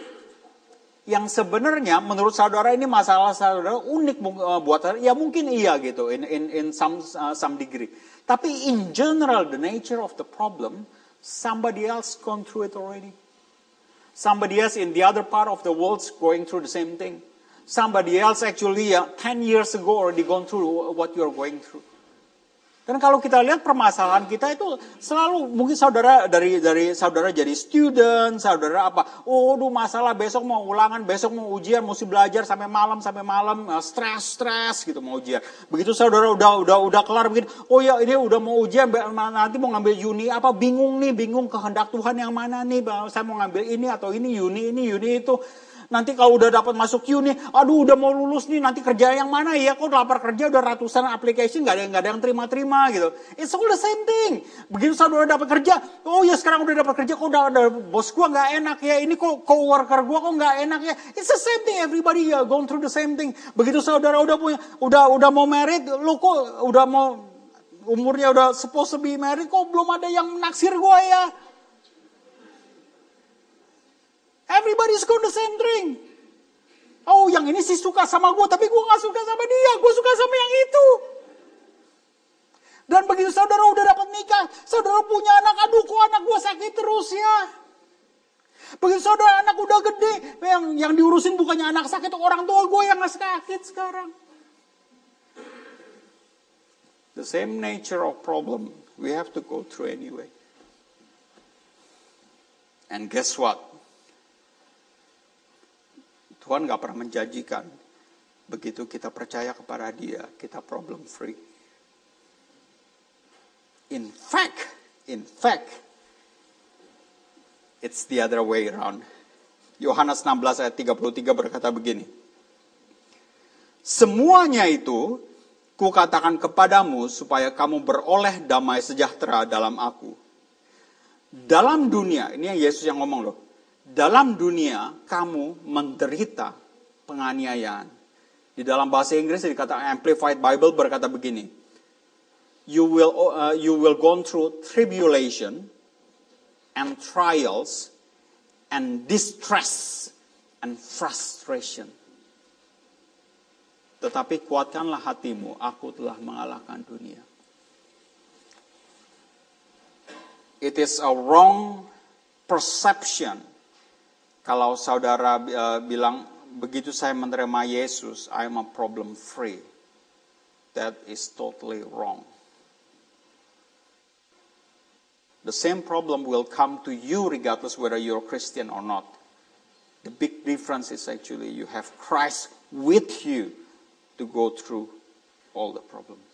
yang sebenarnya menurut saudara ini masalah saudara unik uh, buat saudara, ya mungkin iya gitu in in in some uh, some degree. Tapi in general the nature of the problem somebody else gone through it already. Somebody else in the other part of the world going through the same thing. Somebody else actually uh, 10 years ago already gone through what you are going through. Dan kalau kita lihat permasalahan kita itu selalu mungkin saudara dari dari saudara jadi student, saudara apa? Oh, duh masalah besok mau ulangan, besok mau ujian, mesti belajar sampai malam sampai malam, eh, stres stres gitu mau ujian. Begitu saudara udah udah udah kelar begini, oh ya ini udah mau ujian nanti mau ngambil Juni apa bingung nih, bingung kehendak Tuhan yang mana nih? Saya mau ngambil ini atau ini Juni ini Juni itu Nanti kalau udah dapat masuk Q nih, aduh udah mau lulus nih, nanti kerja yang mana ya? Kok lapar kerja udah ratusan application, nggak ada, nggak ada yang terima-terima gitu. It's all the same thing. Begitu saudara dapat kerja, oh ya sekarang udah dapat kerja, kok udah ada bos gua nggak enak ya, ini kok coworker gua kok nggak enak ya. It's the same thing, everybody ya going through the same thing. Begitu saudara udah punya, udah udah mau married, lu kok udah mau umurnya udah supposed to be married, kok belum ada yang naksir gua ya? Everybody's going the same thing. Oh, yang ini sih suka sama gue, tapi gue gak suka sama dia. Gue suka sama yang itu. Dan begitu saudara udah dapat nikah, saudara punya anak, aduh kok anak gue sakit terus ya. Begitu saudara anak udah gede, yang yang diurusin bukannya anak sakit, orang tua gue yang gak sakit sekarang. The same nature of problem we have to go through anyway. And guess what? Tuhan gak pernah menjanjikan begitu kita percaya kepada dia, kita problem free. In fact, in fact, it's the other way around. Yohanes 16 ayat 33 berkata begini. Semuanya itu kukatakan kepadamu supaya kamu beroleh damai sejahtera dalam aku. Dalam dunia, ini yang Yesus yang ngomong loh dalam dunia kamu menderita penganiayaan. Di dalam bahasa Inggris dikatakan Amplified Bible berkata begini. You will uh, you will go through tribulation and trials and distress and frustration. Tetapi kuatkanlah hatimu, aku telah mengalahkan dunia. It is a wrong perception kalau saudara uh, bilang, begitu saya menerima Yesus, I am a problem free. That is totally wrong. The same problem will come to you regardless whether you're Christian or not. The big difference is actually you have Christ with you to go through all the problems.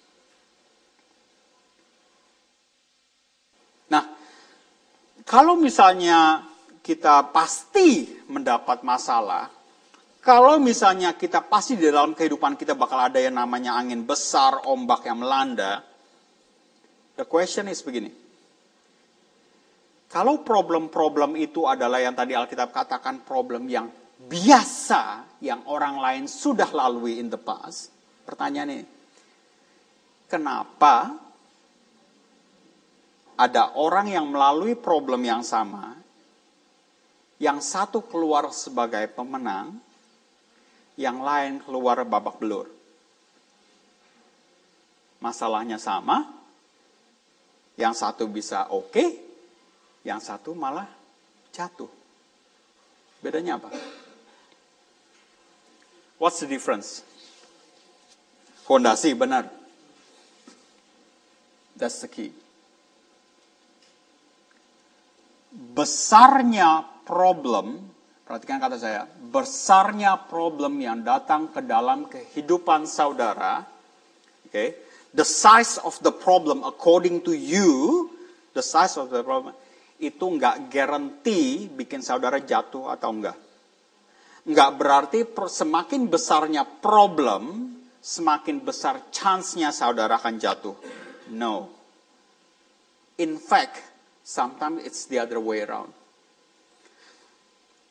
Nah, kalau misalnya kita pasti mendapat masalah, kalau misalnya kita pasti di dalam kehidupan kita bakal ada yang namanya angin besar, ombak yang melanda, the question is begini. Kalau problem-problem itu adalah yang tadi Alkitab katakan problem yang biasa, yang orang lain sudah lalui in the past, pertanyaan ini, kenapa ada orang yang melalui problem yang sama, yang satu keluar sebagai pemenang, yang lain keluar babak belur. Masalahnya sama, yang satu bisa oke, okay, yang satu malah jatuh. Bedanya apa? What's the difference? Fondasi benar. That's the key. Besarnya problem, perhatikan kata saya, besarnya problem yang datang ke dalam kehidupan saudara, oke, okay, the size of the problem according to you, the size of the problem, itu nggak guarantee bikin saudara jatuh atau enggak. Nggak berarti semakin besarnya problem, semakin besar chance-nya saudara akan jatuh. No. In fact, sometimes it's the other way around.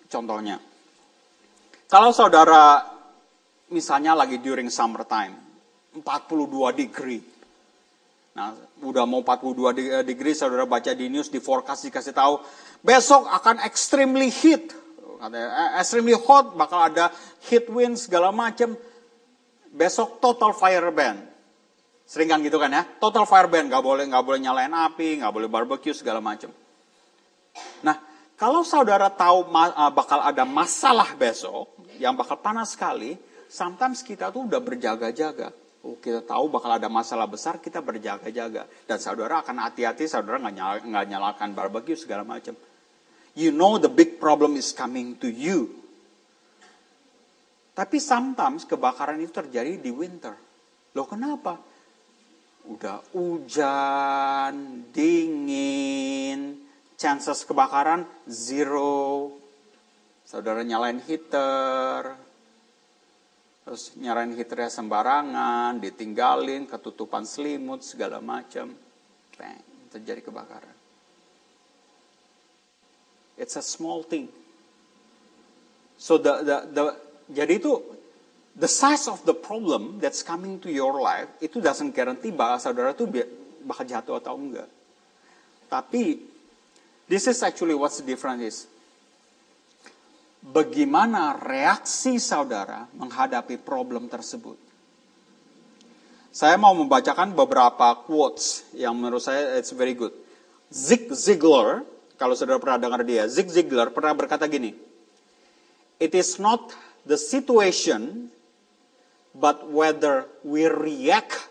Contohnya, kalau saudara misalnya lagi during summer time, 42 degree. Nah, udah mau 42 degree, saudara baca di news, di forecast dikasih tahu, besok akan extremely heat. Eh, extremely hot, bakal ada heat wind segala macam. Besok total fire ban. Sering kan gitu kan ya, total fire ban, nggak boleh nggak boleh nyalain api, nggak boleh barbecue segala macam. Kalau saudara tahu uh, bakal ada masalah besok, yang bakal panas sekali, sometimes kita tuh udah berjaga-jaga. Oh, kita tahu bakal ada masalah besar, kita berjaga-jaga. Dan saudara akan hati-hati, saudara nggak nyala, nyalakan barbecue segala macam. You know the big problem is coming to you. Tapi sometimes kebakaran itu terjadi di winter. Loh kenapa? Udah hujan, dingin, chances kebakaran zero. Saudara nyalain heater, terus nyalain heaternya sembarangan, ditinggalin, ketutupan selimut, segala macam. Bang, terjadi kebakaran. It's a small thing. So the, the, the jadi itu the size of the problem that's coming to your life itu doesn't guarantee bahwa saudara itu bakal jatuh atau enggak. Tapi this is actually what's the difference is. Bagaimana reaksi saudara menghadapi problem tersebut? Saya mau membacakan beberapa quotes yang menurut saya it's very good. Zig Ziglar, kalau saudara pernah dengar dia, Zig Ziglar pernah berkata gini, It is not the situation but whether we react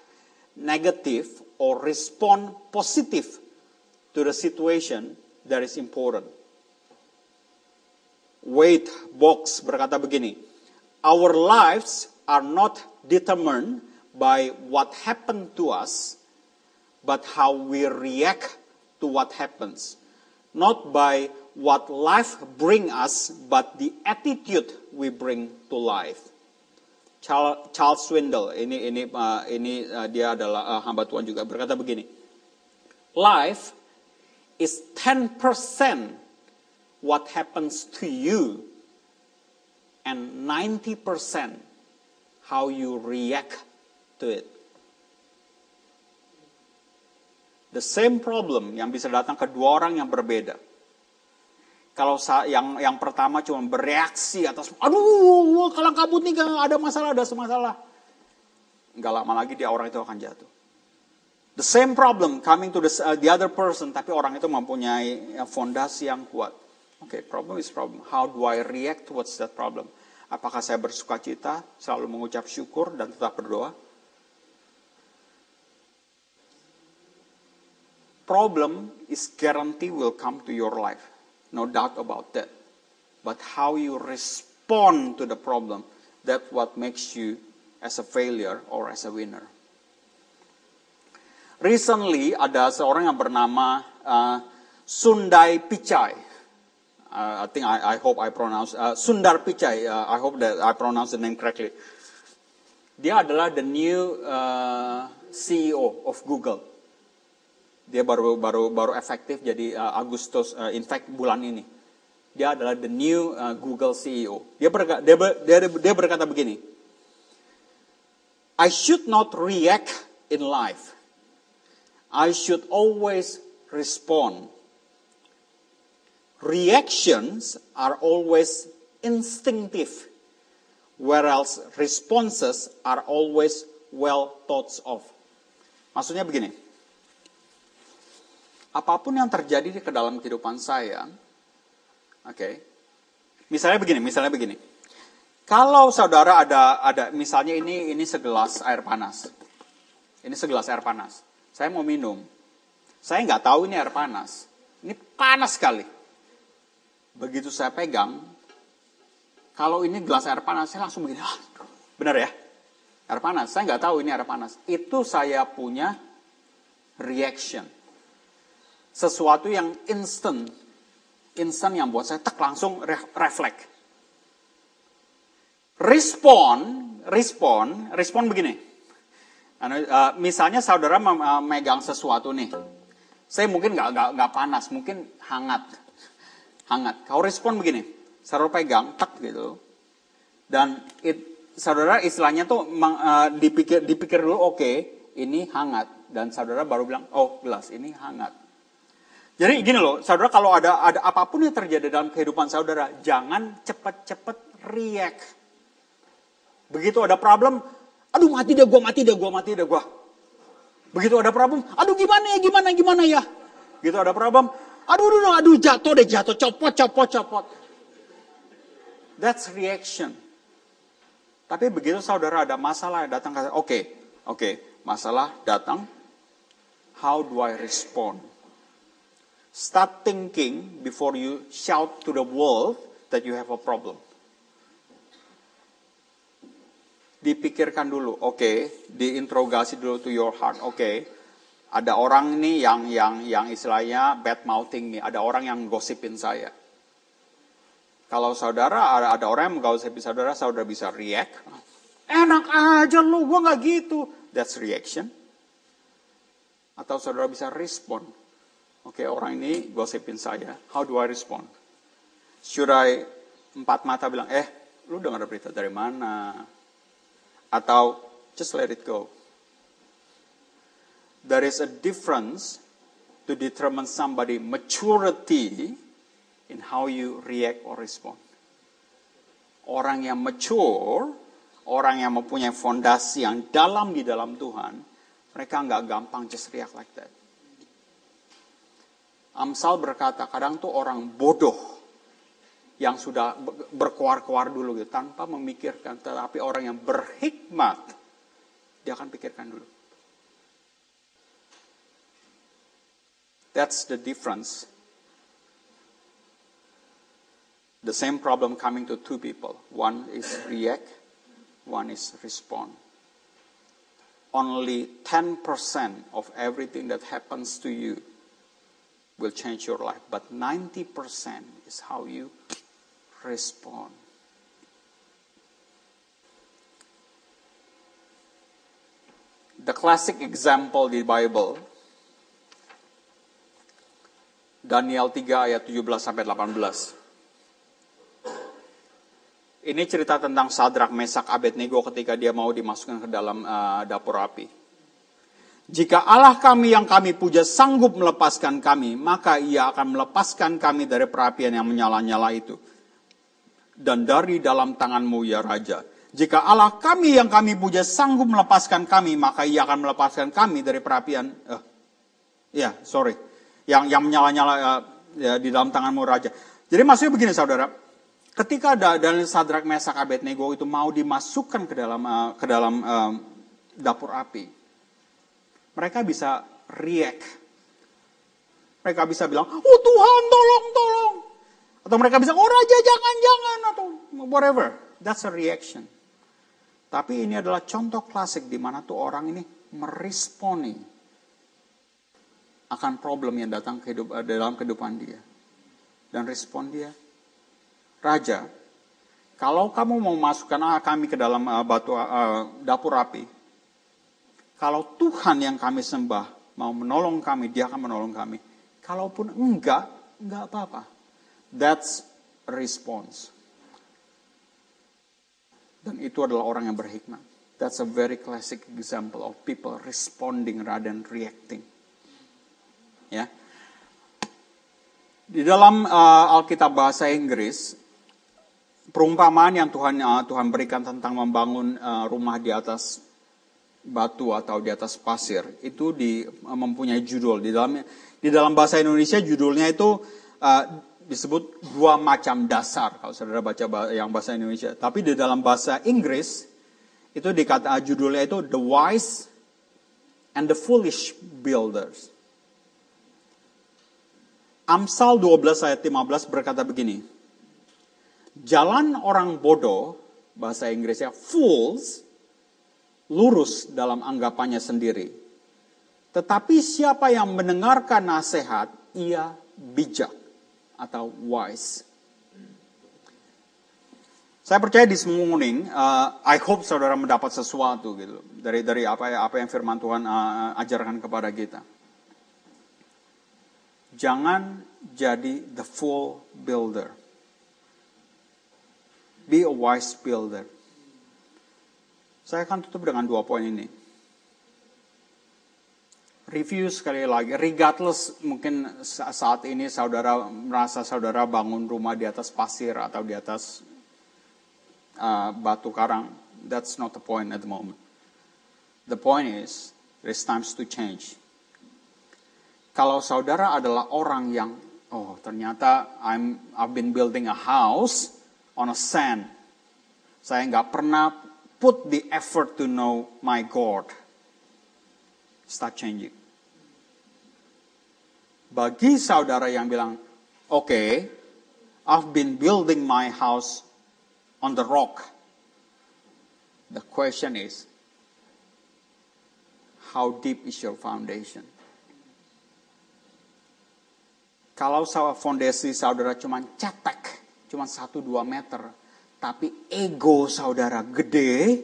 negative or respond positive to the situation that is important. Wait Box berkata begini, Our lives are not determined by what happened to us, but how we react to what happens. Not by what life bring us, but the attitude we bring to life. Charles Swindle ini ini uh, ini uh, dia adalah uh, hamba Tuhan juga berkata begini. Life is 10% what happens to you and 90% how you react to it. The same problem yang bisa datang ke dua orang yang berbeda. Kalau yang yang pertama cuma bereaksi atas, aduh, kalau kabut nih ada masalah, ada masalah. Enggak lama lagi dia orang itu akan jatuh. The same problem coming to the, uh, the other person, tapi orang itu mempunyai uh, fondasi yang kuat. Oke, okay, problem is problem. How do I react towards that problem? Apakah saya bersuka cita, selalu mengucap syukur dan tetap berdoa? Problem is guarantee will come to your life. No doubt about that. But how you respond to the problem, that's what makes you as a failure or as a winner. Recently ada seorang yang bernama uh, Sundai Pichai. Uh, I think I, I hope I pronounce uh, Sundar Pichai. Uh, I hope that I pronounce the name correctly. Dia adalah the new uh, CEO of Google dia baru baru baru efektif jadi uh, Agustus uh, in fact bulan ini dia adalah the new uh, Google CEO dia berkata, dia, dia, dia berkata begini I should not react in life I should always respond. Reactions are always instinctive whereas responses are always well thought of. Maksudnya begini apa pun yang terjadi di ke dalam kehidupan saya, oke, okay, misalnya begini, misalnya begini, kalau saudara ada ada misalnya ini ini segelas air panas, ini segelas air panas, saya mau minum, saya nggak tahu ini air panas, ini panas sekali, begitu saya pegang, kalau ini gelas air panas, saya langsung begini, ah, benar ya, air panas, saya nggak tahu ini air panas, itu saya punya reaction sesuatu yang instant. Instant yang buat saya tak langsung refleks. Respon, respon, respon begini. Uh, misalnya saudara memegang sesuatu nih. Saya mungkin nggak nggak panas, mungkin hangat. Hangat. Kau respon begini. Saudara pegang, tak gitu. Dan it, saudara istilahnya tuh uh, dipikir dipikir dulu oke, okay, ini hangat dan saudara baru bilang, "Oh, gelas ini hangat." Jadi gini loh, saudara kalau ada ada apa pun yang terjadi dalam kehidupan saudara, jangan cepat-cepat react. Begitu ada problem, aduh mati deh gua, mati deh gua, mati deh gua. Begitu ada problem, aduh gimana ya, gimana, gimana ya. Begitu ada problem, aduh, aduh, aduh jatuh deh, jatuh, copot, copot, copot. That's reaction. Tapi begitu saudara ada masalah datang ke, oke, okay, oke, okay, masalah datang, how do I respond? Start thinking before you shout to the world that you have a problem. Dipikirkan dulu, oke, okay, diinterogasi dulu to your heart, oke. Okay, ada orang nih yang yang yang istilahnya bad mouthing nih, ada orang yang gosipin saya. Kalau saudara, ada, ada orang yang menggosipi saudara, saudara bisa react. Enak aja lu, gua nggak gitu. That's reaction. Atau saudara bisa respond. Oke, okay, orang ini gosipin saya. How do I respond? Should I empat mata bilang, eh, lu dengar berita dari mana? Atau just let it go. There is a difference to determine somebody maturity in how you react or respond. Orang yang mature, orang yang mempunyai fondasi yang dalam di dalam Tuhan, mereka nggak gampang just react like that. Amsal berkata, kadang tuh orang bodoh yang sudah berkuar-kuar dulu gitu, tanpa memikirkan, tetapi orang yang berhikmat, dia akan pikirkan dulu. That's the difference. The same problem coming to two people. One is react, one is respond. Only 10% of everything that happens to you will change your life, but 90% is how you respond. The classic example di Bible Daniel 3 ayat 17 sampai 18. Ini cerita tentang Sadrak, Mesak, Abednego ketika dia mau dimasukkan ke dalam uh, dapur api. Jika Allah kami yang kami puja sanggup melepaskan kami, maka ia akan melepaskan kami dari perapian yang menyala-nyala itu. Dan dari dalam tanganmu ya Raja. Jika Allah kami yang kami puja sanggup melepaskan kami, maka ia akan melepaskan kami dari perapian. Uh, ya, sorry yang yang menyala-nyala uh, ya, di dalam tanganmu raja. Jadi maksudnya begini saudara, ketika Daniel Sadrak Mesak Abednego itu mau dimasukkan ke dalam uh, ke dalam uh, dapur api, mereka bisa react. Mereka bisa bilang, oh Tuhan tolong tolong. Atau mereka bisa, oh raja jangan jangan atau whatever. That's a reaction. Tapi ini adalah contoh klasik di mana tuh orang ini meresponi akan problem yang datang ke eh, dalam kehidupan dia. Dan respon dia, Raja, kalau kamu mau masukkan ah, kami ke dalam uh, batu uh, dapur api, kalau Tuhan yang kami sembah mau menolong kami, dia akan menolong kami. Kalaupun enggak, enggak apa-apa. That's response. Dan itu adalah orang yang berhikmat. That's a very classic example of people responding rather than reacting. Ya. Di dalam uh, Alkitab bahasa Inggris, perumpamaan yang Tuhan uh, Tuhan berikan tentang membangun uh, rumah di atas batu atau di atas pasir itu di uh, mempunyai judul di dalam di dalam bahasa Indonesia judulnya itu uh, disebut dua macam dasar kalau saudara baca yang bahasa Indonesia tapi di dalam bahasa Inggris itu dikata judulnya itu the wise and the foolish builders Amsal 12 ayat 15 berkata begini. Jalan orang bodoh, bahasa Inggrisnya fools, lurus dalam anggapannya sendiri. Tetapi siapa yang mendengarkan nasihat, ia bijak atau wise. Saya percaya di morning, uh, I hope saudara mendapat sesuatu gitu dari dari apa apa yang Firman Tuhan uh, ajarkan kepada kita jangan jadi the full builder. Be a wise builder. Saya akan tutup dengan dua poin ini. Review sekali lagi, regardless mungkin saat ini saudara merasa saudara bangun rumah di atas pasir atau di atas uh, batu karang. That's not the point at the moment. The point is, there's times to change. Kalau saudara adalah orang yang, oh ternyata I'm, I've been building a house on a sand. Saya nggak pernah put the effort to know my God. Start changing. Bagi saudara yang bilang, oke, okay, I've been building my house on the rock. The question is, how deep is your foundation? Kalau fondasi saudara cuma cetek, cuma 1-2 meter, tapi ego saudara gede,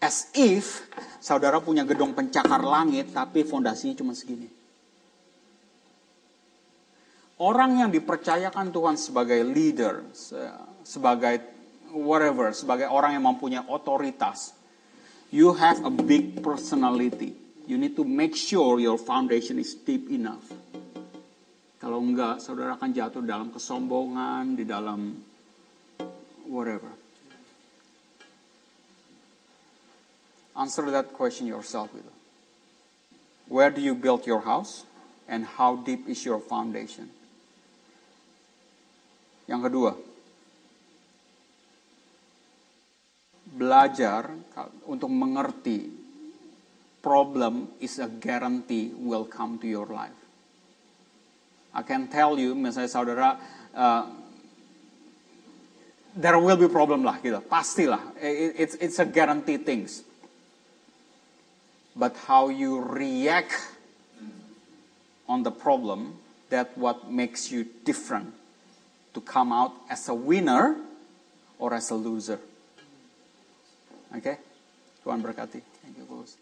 as if saudara punya gedung pencakar langit, tapi fondasinya cuma segini. Orang yang dipercayakan Tuhan sebagai leader, sebagai whatever, sebagai orang yang mempunyai otoritas, you have a big personality. You need to make sure your foundation is deep enough. Kalau enggak, saudara akan jatuh dalam kesombongan, di dalam whatever. Answer that question yourself. Gitu. Where do you build your house? And how deep is your foundation? Yang kedua, belajar untuk mengerti problem is a guarantee will come to your life. I can tell you, misalnya saudara, uh, there will be problem lah gitu, pastilah. It's it's a guarantee things. But how you react on the problem, that what makes you different to come out as a winner or as a loser. Okay? Tuhan berkati. Thank you, Paulus.